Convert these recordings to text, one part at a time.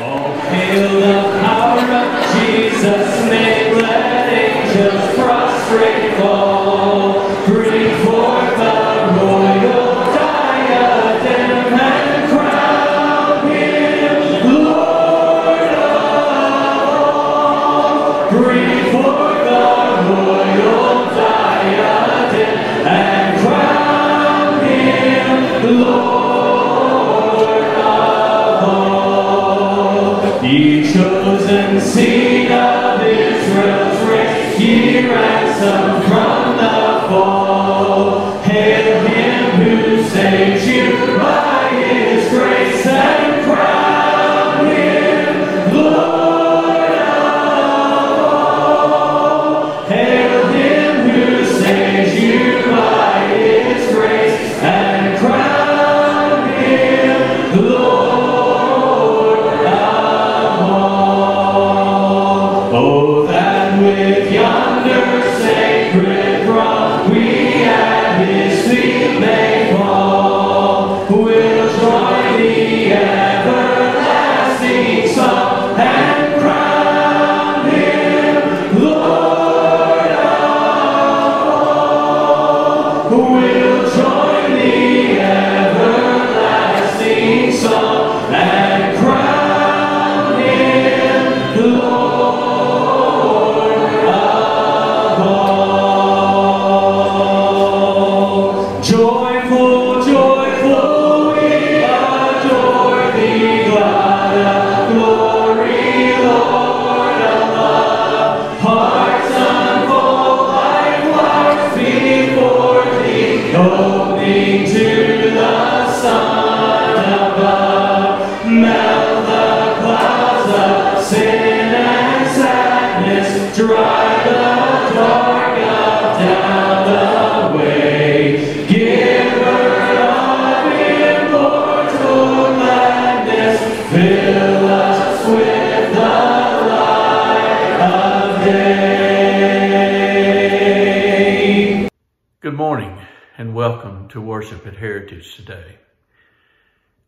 All hail the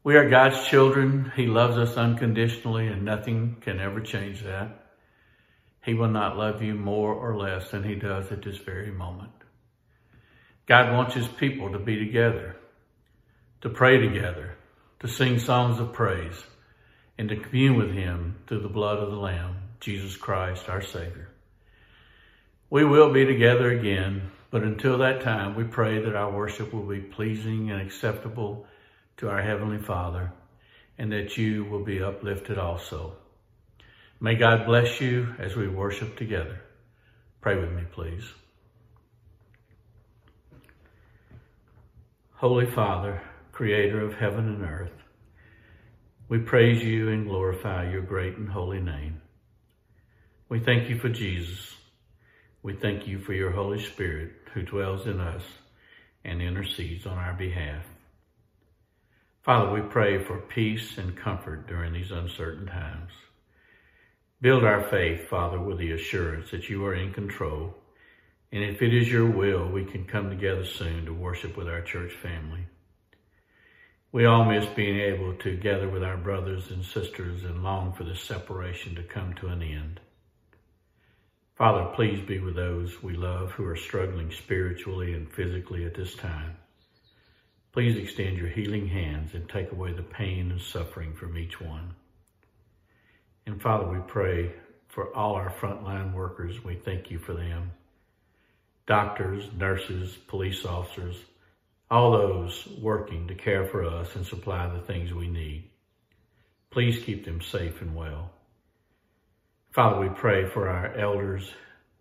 We are God's children. He loves us unconditionally and nothing can ever change that. He will not love you more or less than he does at this very moment. God wants his people to be together, to pray together, to sing songs of praise, and to commune with him through the blood of the Lamb, Jesus Christ, our Savior. We will be together again, but until that time, we pray that our worship will be pleasing and acceptable to our Heavenly Father, and that you will be uplifted also. May God bless you as we worship together. Pray with me, please. Holy Father, creator of heaven and earth, we praise you and glorify your great and holy name. We thank you for Jesus. We thank you for your Holy Spirit who dwells in us and intercedes on our behalf. Father, we pray for peace and comfort during these uncertain times. Build our faith, Father, with the assurance that you are in control. And if it is your will, we can come together soon to worship with our church family. We all miss being able to gather with our brothers and sisters and long for this separation to come to an end. Father, please be with those we love who are struggling spiritually and physically at this time. Please extend your healing hands and take away the pain and suffering from each one. And Father, we pray for all our frontline workers. We thank you for them. Doctors, nurses, police officers, all those working to care for us and supply the things we need. Please keep them safe and well. Father, we pray for our elders,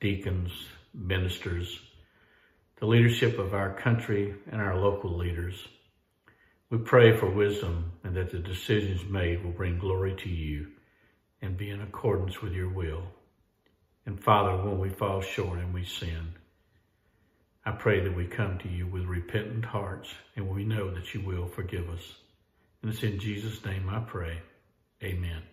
deacons, ministers, the leadership of our country and our local leaders. We pray for wisdom and that the decisions made will bring glory to you and be in accordance with your will. And Father, when we fall short and we sin, I pray that we come to you with repentant hearts and we know that you will forgive us. And it's in Jesus' name I pray. Amen.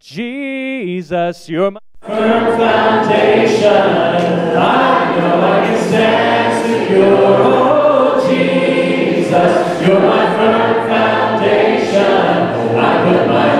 Jesus, you're my firm foundation. I know I can stand secure. Oh, Jesus, you're my firm foundation. I put my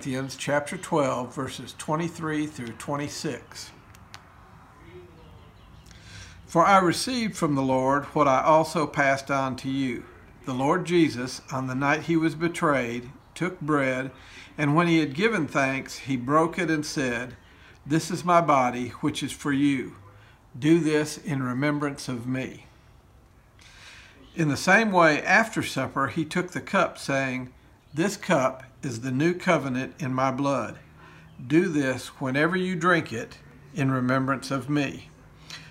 Corinthians chapter 12 verses 23 through 26. For I received from the Lord what I also passed on to you. The Lord Jesus, on the night he was betrayed, took bread, and when he had given thanks, he broke it and said, This is my body, which is for you. Do this in remembrance of me. In the same way, after supper, he took the cup, saying, This cup is the new covenant in my blood. Do this whenever you drink it in remembrance of me.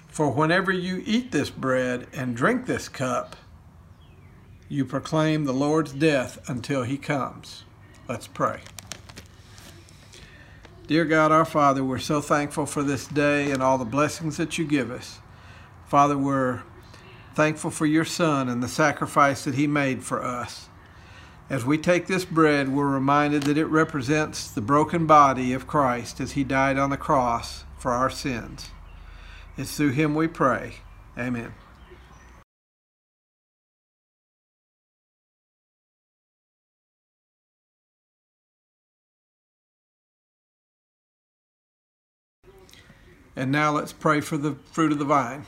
For whenever you eat this bread and drink this cup, you proclaim the Lord's death until he comes. Let's pray. Dear God, our Father, we're so thankful for this day and all the blessings that you give us. Father, we're thankful for your Son and the sacrifice that he made for us. As we take this bread, we're reminded that it represents the broken body of Christ as he died on the cross for our sins. It's through him we pray. Amen. And now let's pray for the fruit of the vine.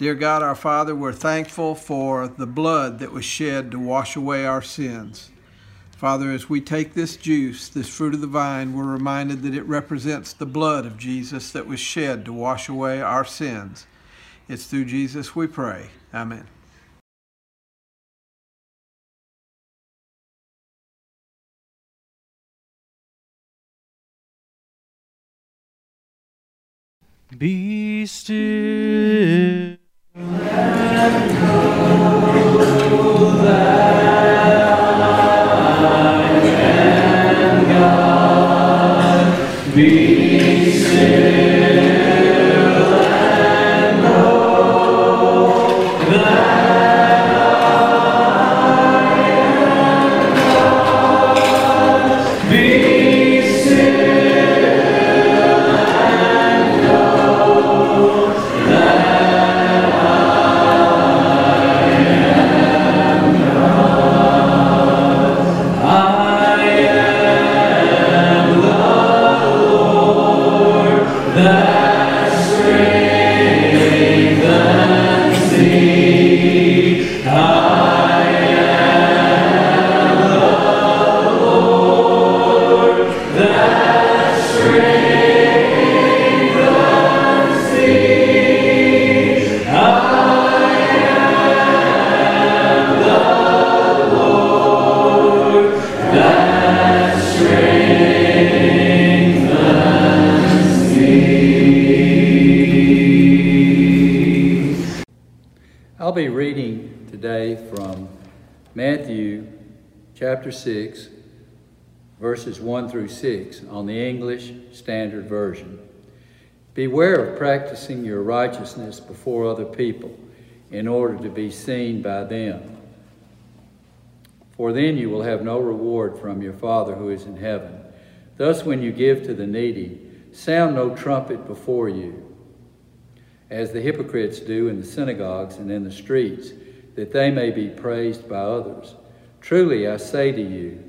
Dear God, our Father, we're thankful for the blood that was shed to wash away our sins. Father, as we take this juice, this fruit of the vine, we're reminded that it represents the blood of Jesus that was shed to wash away our sins. It's through Jesus we pray. Amen. Be still and go. I'll be reading today from Matthew chapter 6, verses 1 through 6 on the English Standard Version. Beware of practicing your righteousness before other people in order to be seen by them. For then you will have no reward from your Father who is in heaven. Thus, when you give to the needy, sound no trumpet before you as the hypocrites do in the synagogues and in the streets, that they may be praised by others. Truly, I say to you,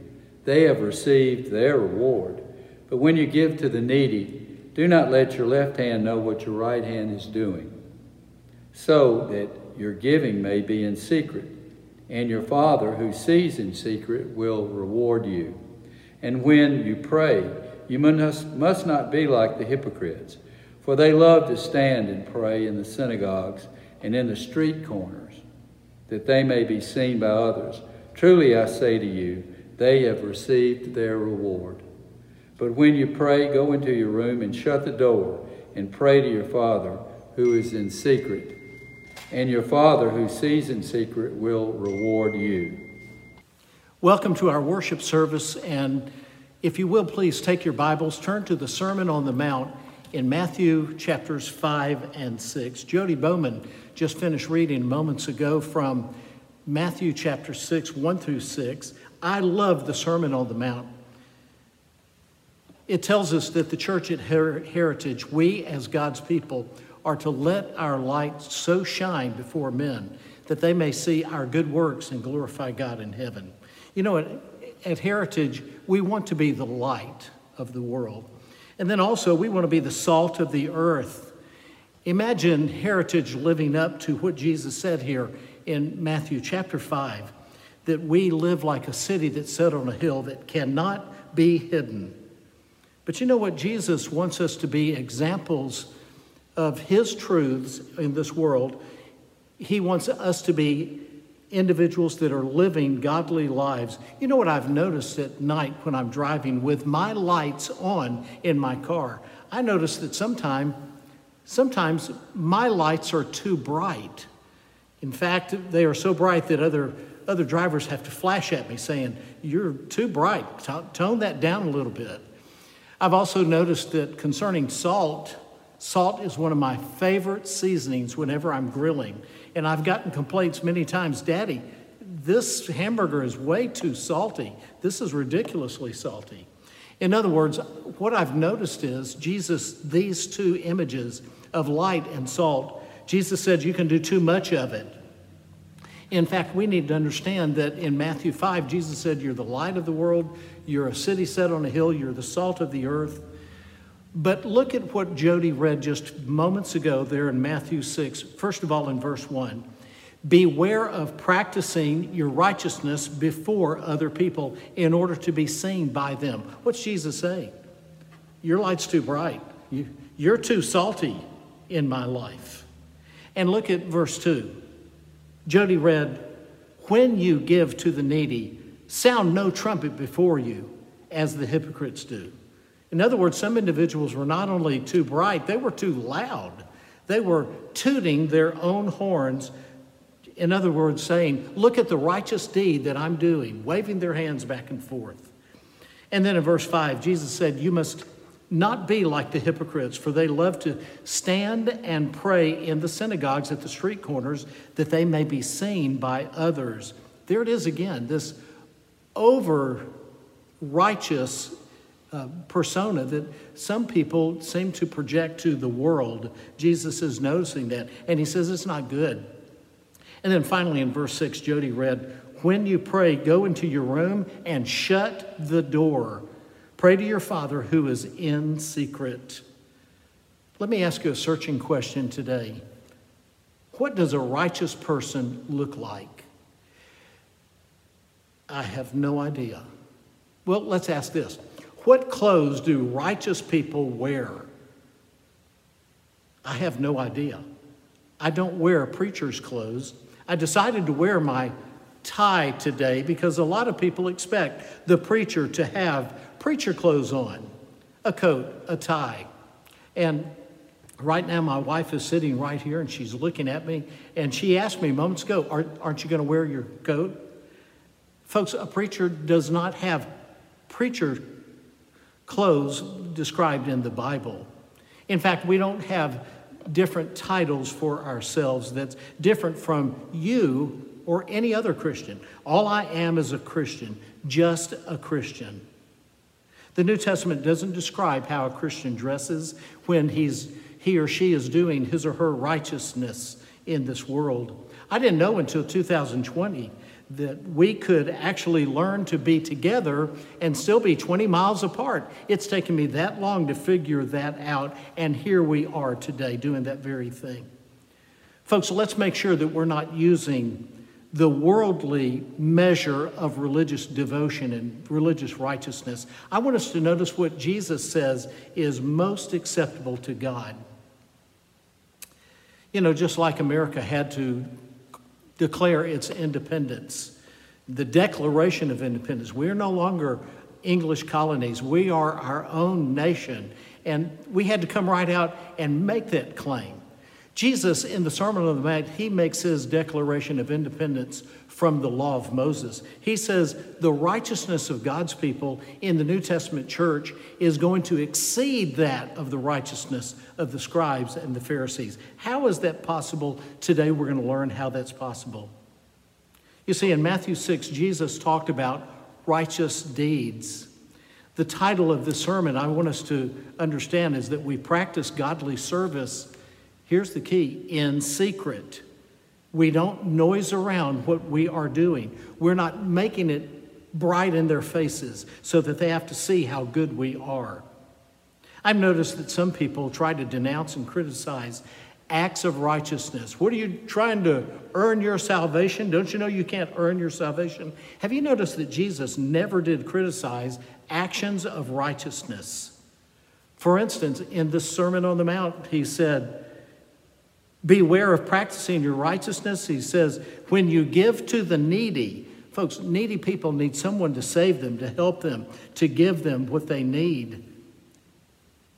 they have received their reward. But when you give to the needy, do not let your left hand know what your right hand is doing, so that your giving may be in secret, and your Father who sees in secret will reward you. And when you pray, you must, must not be like the hypocrites for they love to stand and pray in the synagogues and in the street corners, that they may be seen by others. Truly I say to you, they have received their reward. But when you pray, go into your room and shut the door and pray to your Father who is in secret. And your Father who sees in secret will reward you. Welcome to our worship service. And if you will, please take your Bibles, turn to the Sermon on the Mount in Matthew chapters 5 and 6. Jody Bowman just finished reading moments ago from Matthew chapter 6, 1 through 6. I love the Sermon on the Mount. It tells us that the church at Her- Heritage, we as God's people, are to let our light so shine before men that they may see our good works and glorify God in heaven. You know, at, at Heritage, we want to be the light of the world. And then also, we want to be the salt of the earth. Imagine heritage living up to what Jesus said here in Matthew chapter 5 that we live like a city that's set on a hill that cannot be hidden. But you know what? Jesus wants us to be examples of his truths in this world. He wants us to be individuals that are living godly lives. You know what I've noticed at night when I'm driving with my lights on in my car? I notice that sometime, sometimes my lights are too bright. In fact, they are so bright that other, other drivers have to flash at me saying, You're too bright. Tone that down a little bit. I've also noticed that concerning salt, salt is one of my favorite seasonings whenever I'm grilling. And I've gotten complaints many times Daddy, this hamburger is way too salty. This is ridiculously salty. In other words, what I've noticed is Jesus, these two images of light and salt, Jesus said you can do too much of it. In fact, we need to understand that in Matthew 5, Jesus said, You're the light of the world, you're a city set on a hill, you're the salt of the earth. But look at what Jody read just moments ago there in Matthew 6. First of all, in verse 1 Beware of practicing your righteousness before other people in order to be seen by them. What's Jesus saying? Your light's too bright. You, you're too salty in my life. And look at verse 2. Jody read, When you give to the needy, sound no trumpet before you, as the hypocrites do. In other words, some individuals were not only too bright, they were too loud. They were tooting their own horns. In other words, saying, Look at the righteous deed that I'm doing, waving their hands back and forth. And then in verse 5, Jesus said, You must not be like the hypocrites, for they love to stand and pray in the synagogues at the street corners that they may be seen by others. There it is again, this over righteous uh, persona that some people seem to project to the world. Jesus is noticing that, and he says it's not good. And then finally in verse 6, Jody read, When you pray, go into your room and shut the door. Pray to your Father who is in secret. Let me ask you a searching question today. What does a righteous person look like? I have no idea. Well, let's ask this what clothes do righteous people wear? I have no idea. I don't wear preacher's clothes. I decided to wear my tie today because a lot of people expect the preacher to have preacher clothes on a coat, a tie. And right now, my wife is sitting right here and she's looking at me. And she asked me moments ago, Aren't you going to wear your coat? Folks, a preacher does not have preacher clothes described in the Bible. In fact, we don't have different titles for ourselves that's different from you or any other Christian. All I am is a Christian, just a Christian. The New Testament doesn't describe how a Christian dresses when he's, he or she is doing his or her righteousness in this world. I didn't know until 2020 that we could actually learn to be together and still be 20 miles apart. It's taken me that long to figure that out, and here we are today doing that very thing. Folks, let's make sure that we're not using the worldly measure of religious devotion and religious righteousness. I want us to notice what Jesus says is most acceptable to God. You know, just like America had to declare its independence. The Declaration of Independence. We are no longer English colonies, we are our own nation. And we had to come right out and make that claim. Jesus, in the Sermon on the Mount, he makes his declaration of independence from the law of Moses. He says the righteousness of God's people in the New Testament church is going to exceed that of the righteousness of the scribes and the Pharisees. How is that possible? Today we're going to learn how that's possible. You see, in Matthew 6, Jesus talked about righteous deeds. The title of the sermon I want us to understand is that we practice godly service. Here's the key in secret. We don't noise around what we are doing. We're not making it bright in their faces so that they have to see how good we are. I've noticed that some people try to denounce and criticize acts of righteousness. What are you trying to earn your salvation? Don't you know you can't earn your salvation? Have you noticed that Jesus never did criticize actions of righteousness? For instance, in the Sermon on the Mount, he said, Beware of practicing your righteousness. He says, When you give to the needy, folks, needy people need someone to save them, to help them, to give them what they need.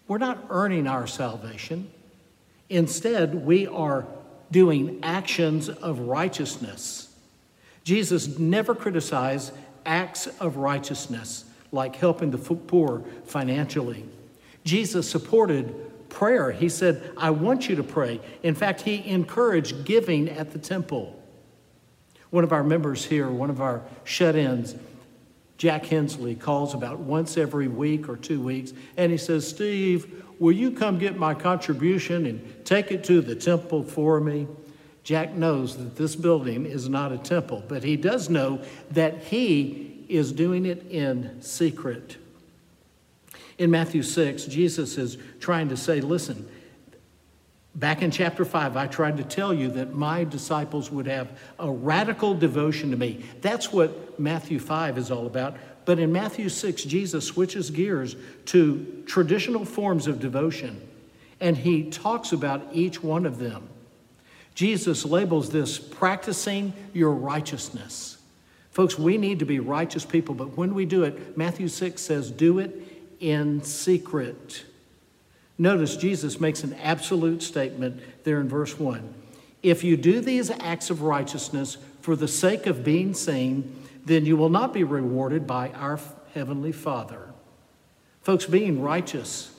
We're not earning our salvation. Instead, we are doing actions of righteousness. Jesus never criticized acts of righteousness like helping the poor financially. Jesus supported prayer. He said, I want you to pray. In fact, he encouraged giving at the temple. One of our members here, one of our shut ins, Jack Hensley, calls about once every week or two weeks, and he says, Steve, will you come get my contribution and take it to the temple for me? Jack knows that this building is not a temple, but he does know that he is doing it in secret. In Matthew 6, Jesus is trying to say, listen, back in chapter 5, I tried to tell you that my disciples would have a radical devotion to me. That's what Matthew 5 is all about. But in Matthew 6, Jesus switches gears to traditional forms of devotion, and he talks about each one of them. Jesus labels this practicing your righteousness. Folks, we need to be righteous people, but when we do it, Matthew 6 says, do it in secret. Notice Jesus makes an absolute statement there in verse 1. If you do these acts of righteousness for the sake of being seen, then you will not be rewarded by our Heavenly Father. Folks, being righteous,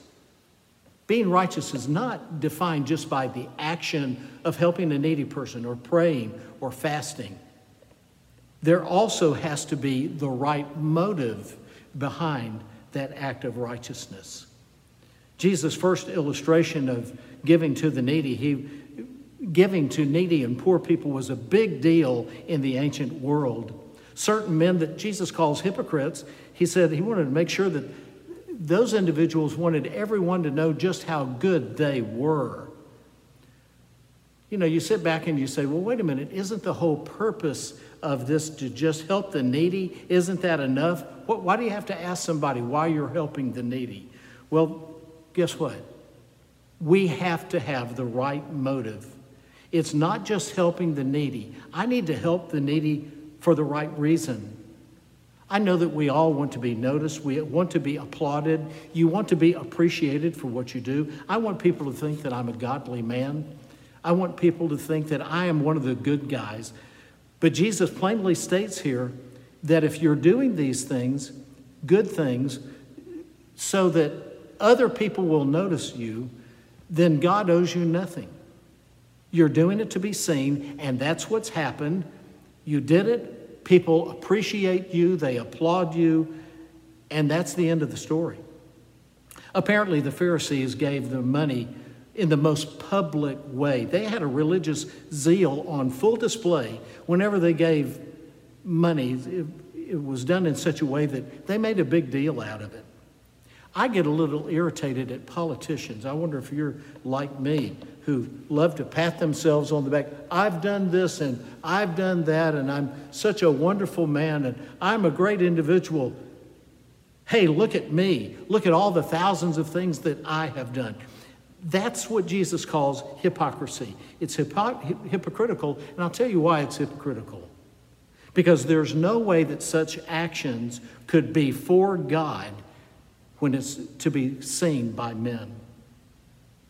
being righteous is not defined just by the action of helping a needy person or praying or fasting. There also has to be the right motive behind that act of righteousness. Jesus' first illustration of giving to the needy, he giving to needy and poor people was a big deal in the ancient world. Certain men that Jesus calls hypocrites, he said he wanted to make sure that those individuals wanted everyone to know just how good they were. You know, you sit back and you say, well, wait a minute, isn't the whole purpose of this to just help the needy? Isn't that enough? Why do you have to ask somebody why you're helping the needy? Well, guess what? We have to have the right motive. It's not just helping the needy. I need to help the needy for the right reason. I know that we all want to be noticed. We want to be applauded. You want to be appreciated for what you do. I want people to think that I'm a godly man. I want people to think that I am one of the good guys. But Jesus plainly states here that if you're doing these things, good things, so that other people will notice you, then God owes you nothing. You're doing it to be seen, and that's what's happened. You did it, people appreciate you, they applaud you, and that's the end of the story. Apparently, the Pharisees gave the money in the most public way. They had a religious zeal on full display whenever they gave money. It, it, was done in such a way that they made a big deal out of it. I get a little irritated at politicians. I wonder if you're like me, who love to pat themselves on the back. I've done this and I've done that, and I'm such a wonderful man, and I'm a great individual. Hey, look at me. Look at all the thousands of things that I have done. That's what Jesus calls hypocrisy. It's hypo- hypocritical, and I'll tell you why it's hypocritical. Because there's no way that such actions could be for God when it's to be seen by men.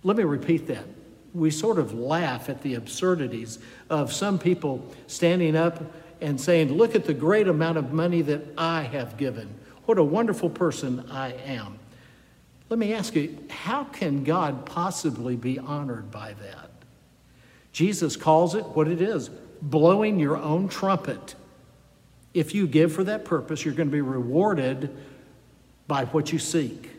Let me repeat that. We sort of laugh at the absurdities of some people standing up and saying, Look at the great amount of money that I have given. What a wonderful person I am. Let me ask you, how can God possibly be honored by that? Jesus calls it what it is blowing your own trumpet. If you give for that purpose, you're going to be rewarded by what you seek.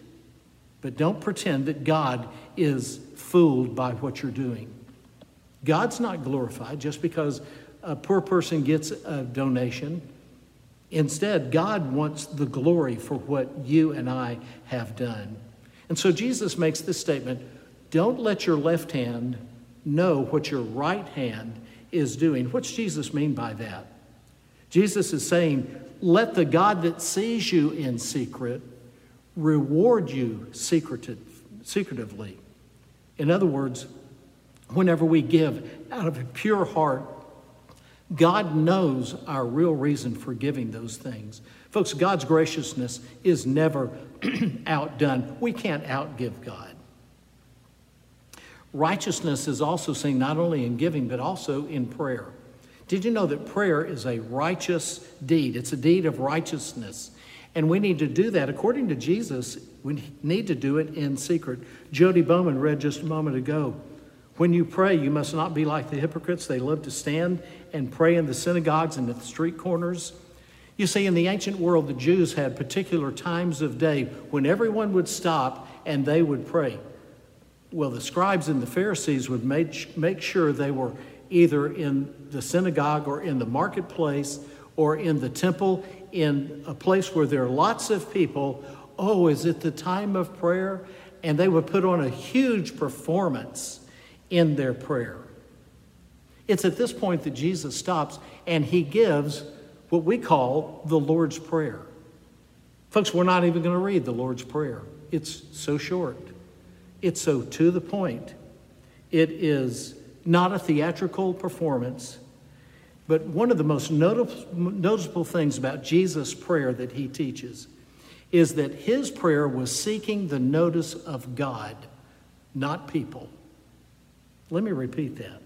But don't pretend that God is fooled by what you're doing. God's not glorified just because a poor person gets a donation. Instead, God wants the glory for what you and I have done. And so Jesus makes this statement don't let your left hand know what your right hand is doing. What's Jesus mean by that? Jesus is saying, let the God that sees you in secret reward you secretive, secretively. In other words, whenever we give out of a pure heart, God knows our real reason for giving those things. Folks, God's graciousness is never outdone. We can't outgive God. Righteousness is also seen not only in giving, but also in prayer. Did you know that prayer is a righteous deed? It's a deed of righteousness. And we need to do that. According to Jesus, we need to do it in secret. Jody Bowman read just a moment ago. When you pray, you must not be like the hypocrites. They love to stand and pray in the synagogues and at the street corners. You see, in the ancient world, the Jews had particular times of day when everyone would stop and they would pray. Well, the scribes and the Pharisees would make, make sure they were either in the synagogue or in the marketplace or in the temple, in a place where there are lots of people. Oh, is it the time of prayer? And they would put on a huge performance in their prayer. It's at this point that Jesus stops and he gives what we call the Lord's Prayer. Folks, we're not even going to read the Lord's Prayer, it's so short. It's so to the point. It is not a theatrical performance, but one of the most noticeable things about Jesus' prayer that he teaches is that his prayer was seeking the notice of God, not people. Let me repeat that.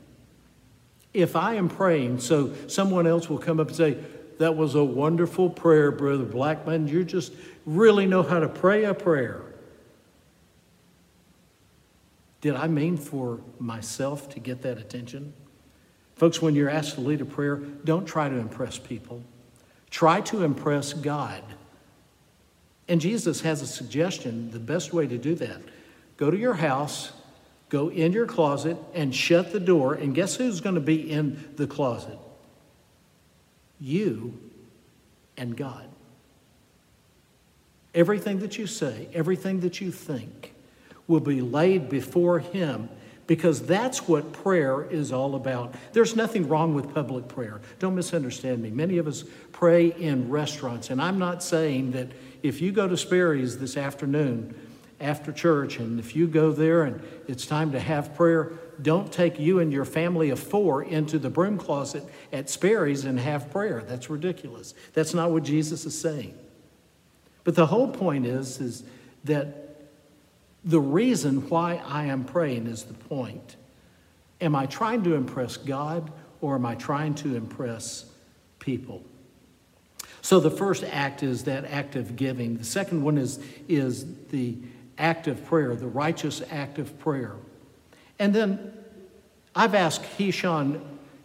If I am praying, so someone else will come up and say, That was a wonderful prayer, Brother Blackman. You just really know how to pray a prayer. Did I mean for myself to get that attention? Folks, when you're asked to lead a prayer, don't try to impress people. Try to impress God. And Jesus has a suggestion the best way to do that go to your house, go in your closet, and shut the door. And guess who's going to be in the closet? You and God. Everything that you say, everything that you think, will be laid before Him because that's what prayer is all about. There's nothing wrong with public prayer. Don't misunderstand me. Many of us pray in restaurants, and I'm not saying that if you go to Sperry's this afternoon after church, and if you go there and it's time to have prayer, don't take you and your family of four into the broom closet at Sperry's and have prayer. That's ridiculous. That's not what Jesus is saying. But the whole point is, is that the reason why I am praying is the point. Am I trying to impress God or am I trying to impress people? So the first act is that act of giving. The second one is, is the act of prayer, the righteous act of prayer. And then I've asked Keyshawn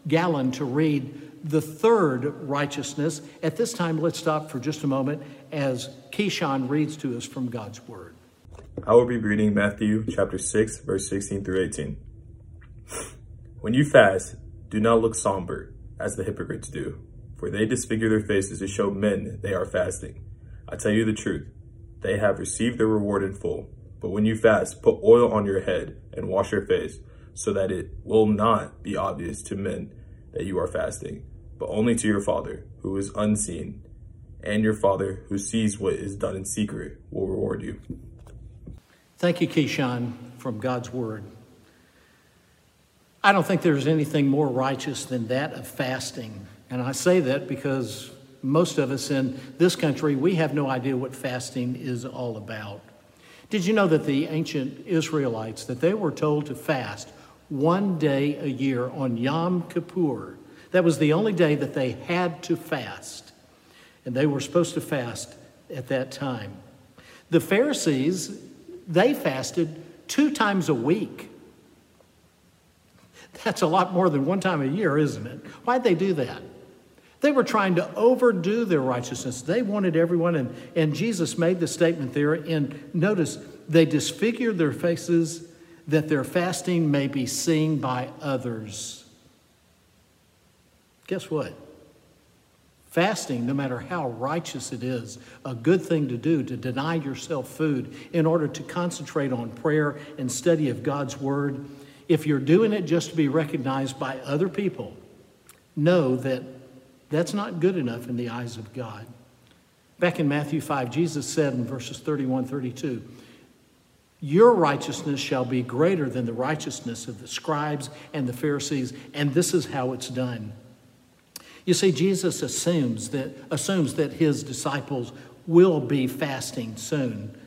Gallen to read the third righteousness. At this time, let's stop for just a moment as Keyshawn reads to us from God's Word. I will be reading Matthew chapter 6, verse 16 through 18. When you fast, do not look somber, as the hypocrites do, for they disfigure their faces to show men they are fasting. I tell you the truth, they have received their reward in full. But when you fast, put oil on your head and wash your face, so that it will not be obvious to men that you are fasting, but only to your Father, who is unseen, and your Father, who sees what is done in secret, will reward you. Thank you, Keyshawn, from God's Word. I don't think there's anything more righteous than that of fasting. And I say that because most of us in this country, we have no idea what fasting is all about. Did you know that the ancient Israelites, that they were told to fast one day a year on Yom Kippur? That was the only day that they had to fast. And they were supposed to fast at that time. The Pharisees they fasted two times a week. That's a lot more than one time a year, isn't it? Why'd they do that? They were trying to overdo their righteousness. They wanted everyone, and, and Jesus made the statement there. And notice, they disfigured their faces that their fasting may be seen by others. Guess what? Fasting, no matter how righteous it is, a good thing to do to deny yourself food in order to concentrate on prayer and study of God's Word, if you're doing it just to be recognized by other people, know that that's not good enough in the eyes of God. Back in Matthew 5, Jesus said in verses 31 32, Your righteousness shall be greater than the righteousness of the scribes and the Pharisees, and this is how it's done. You see, Jesus assumes that, assumes that his disciples will be fasting soon.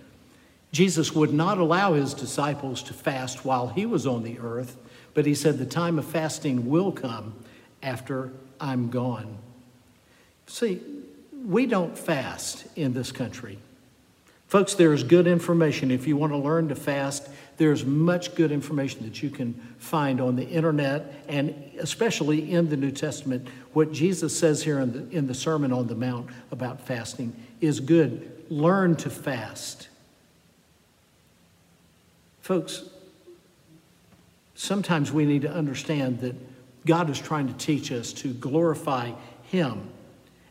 Jesus would not allow his disciples to fast while he was on the earth, but he said the time of fasting will come after I'm gone. See, we don't fast in this country. Folks, there's good information. If you want to learn to fast, there's much good information that you can find on the internet and especially in the New Testament. What Jesus says here in the, in the Sermon on the Mount about fasting is good. Learn to fast. Folks, sometimes we need to understand that God is trying to teach us to glorify Him.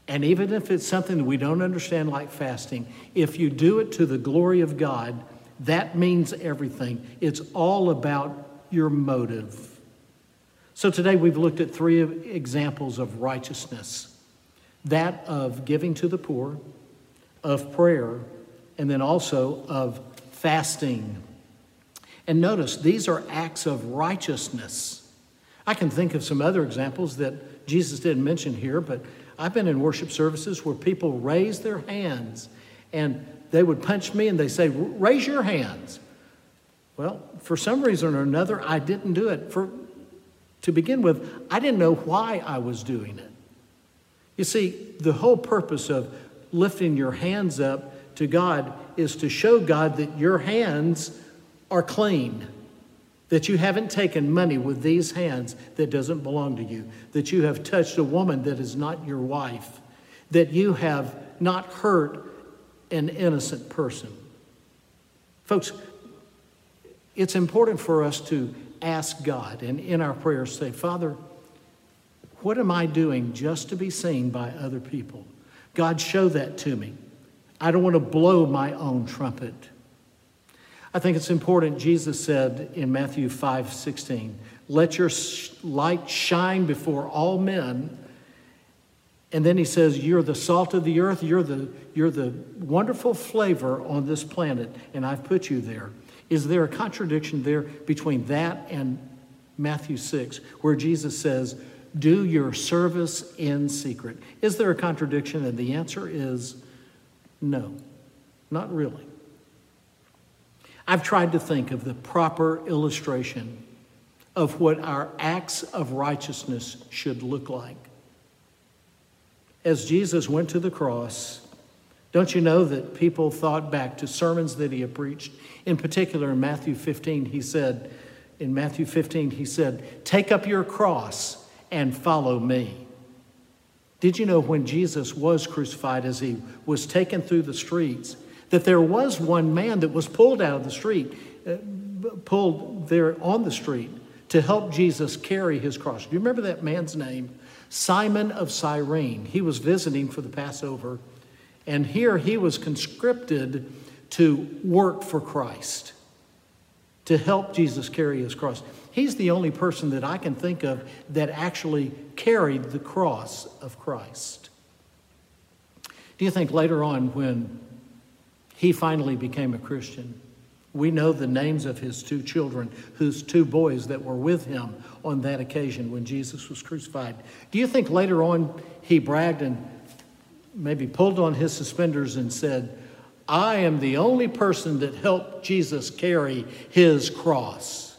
And even if it's something that we don't understand, like fasting, if you do it to the glory of God, that means everything. It's all about your motive. So today we've looked at three examples of righteousness that of giving to the poor, of prayer, and then also of fasting. And notice, these are acts of righteousness. I can think of some other examples that Jesus didn't mention here, but I've been in worship services where people raise their hands and they would punch me and they say, Raise your hands. Well, for some reason or another, I didn't do it. For, to begin with, I didn't know why I was doing it. You see, the whole purpose of lifting your hands up to God is to show God that your hands are clean, that you haven't taken money with these hands that doesn't belong to you, that you have touched a woman that is not your wife, that you have not hurt an innocent person. Folks, it's important for us to ask God and in our prayers say, Father, what am I doing just to be seen by other people? God, show that to me. I don't want to blow my own trumpet. I think it's important, Jesus said in Matthew 5 16, let your light shine before all men and then he says, You're the salt of the earth, you're the, you're the wonderful flavor on this planet, and I've put you there. Is there a contradiction there between that and Matthew 6, where Jesus says, Do your service in secret? Is there a contradiction? And the answer is no, not really. I've tried to think of the proper illustration of what our acts of righteousness should look like as Jesus went to the cross, don't you know that people thought back to sermons that he had preached? In particular, in Matthew 15, he said, in Matthew 15, he said, Take up your cross and follow me. Did you know when Jesus was crucified, as he was taken through the streets, that there was one man that was pulled out of the street, uh, pulled there on the street to help Jesus carry his cross? Do you remember that man's name? Simon of Cyrene. He was visiting for the Passover, and here he was conscripted to work for Christ, to help Jesus carry his cross. He's the only person that I can think of that actually carried the cross of Christ. Do you think later on, when he finally became a Christian, we know the names of his two children, whose two boys that were with him on that occasion when Jesus was crucified. Do you think later on he bragged and maybe pulled on his suspenders and said, I am the only person that helped Jesus carry his cross?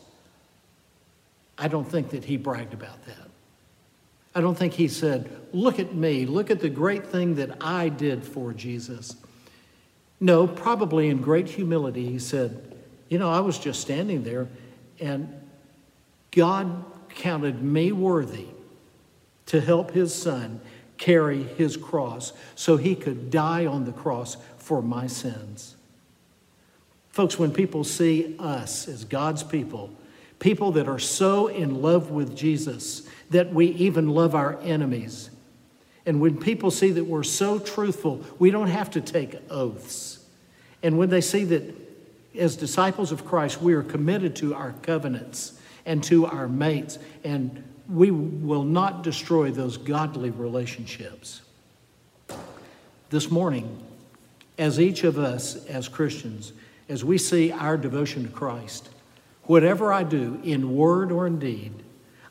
I don't think that he bragged about that. I don't think he said, Look at me, look at the great thing that I did for Jesus. No, probably in great humility, he said, You know, I was just standing there, and God counted me worthy to help his son carry his cross so he could die on the cross for my sins. Folks, when people see us as God's people, people that are so in love with Jesus that we even love our enemies, and when people see that we're so truthful, we don't have to take oaths. And when they see that as disciples of Christ, we are committed to our covenants and to our mates, and we will not destroy those godly relationships. This morning, as each of us as Christians, as we see our devotion to Christ, whatever I do in word or in deed,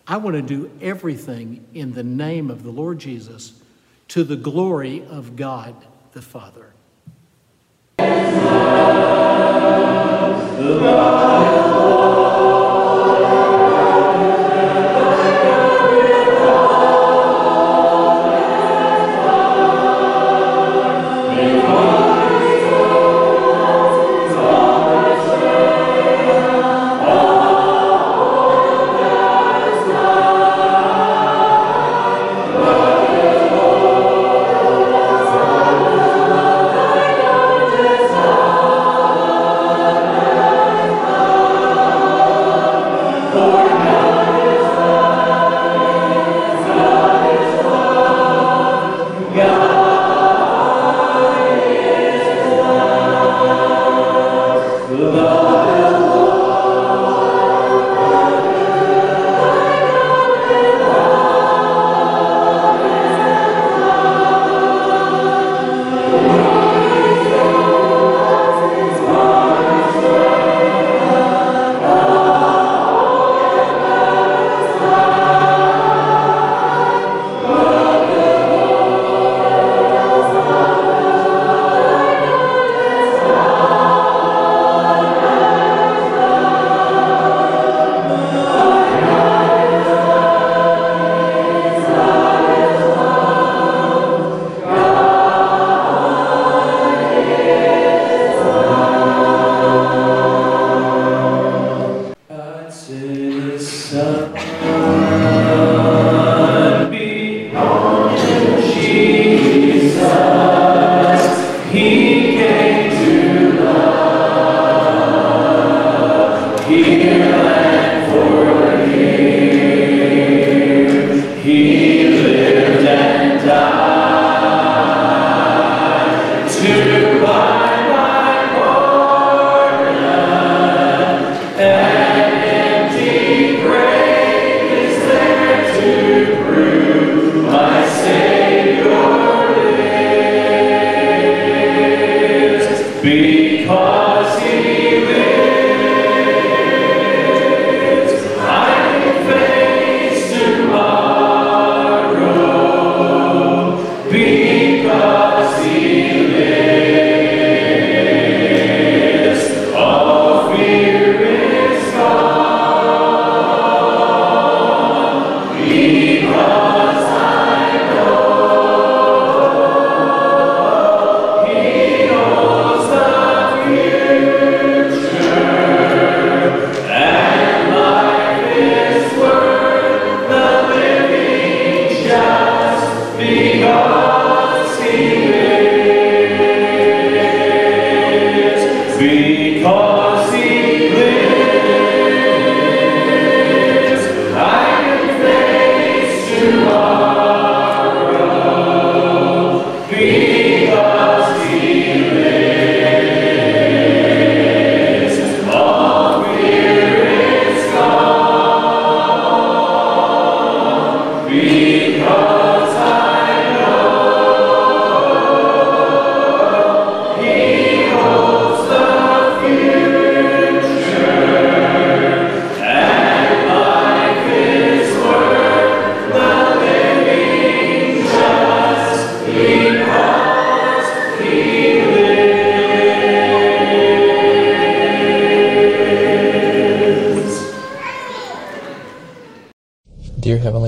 I want to do everything in the name of the Lord Jesus to the glory of God the Father.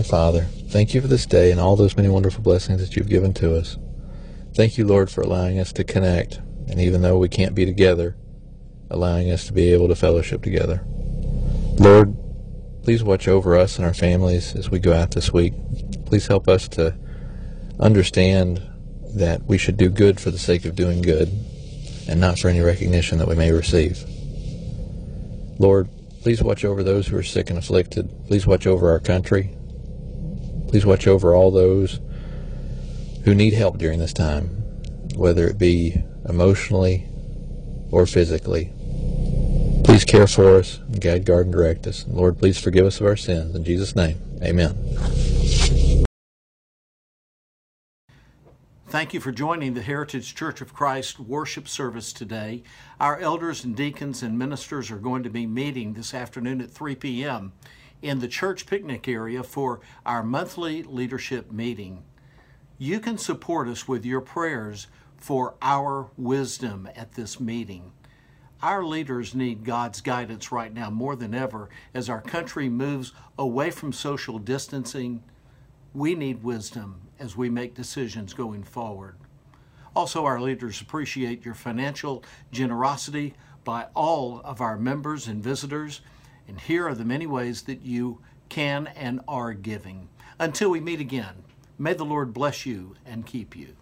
Father, thank you for this day and all those many wonderful blessings that you've given to us. Thank you, Lord, for allowing us to connect, and even though we can't be together, allowing us to be able to fellowship together. Lord, please watch over us and our families as we go out this week. Please help us to understand that we should do good for the sake of doing good and not for any recognition that we may receive. Lord, please watch over those who are sick and afflicted. Please watch over our country. Please watch over all those who need help during this time, whether it be emotionally or physically. Please care for us guide, guard, and direct us. Lord, please forgive us of our sins. In Jesus' name, amen. Thank you for joining the Heritage Church of Christ worship service today. Our elders and deacons and ministers are going to be meeting this afternoon at 3 p.m. in the church picnic area for our monthly leadership meeting. You can support us with your prayers for our wisdom at this meeting. Our leaders need God's guidance right now more than ever as our country moves away from social distancing. We need wisdom as we make decisions going forward. Also, our leaders appreciate your financial generosity by all of our members and visitors, and here are the many ways that you can and are giving. Until we meet again, may the Lord bless you and keep you.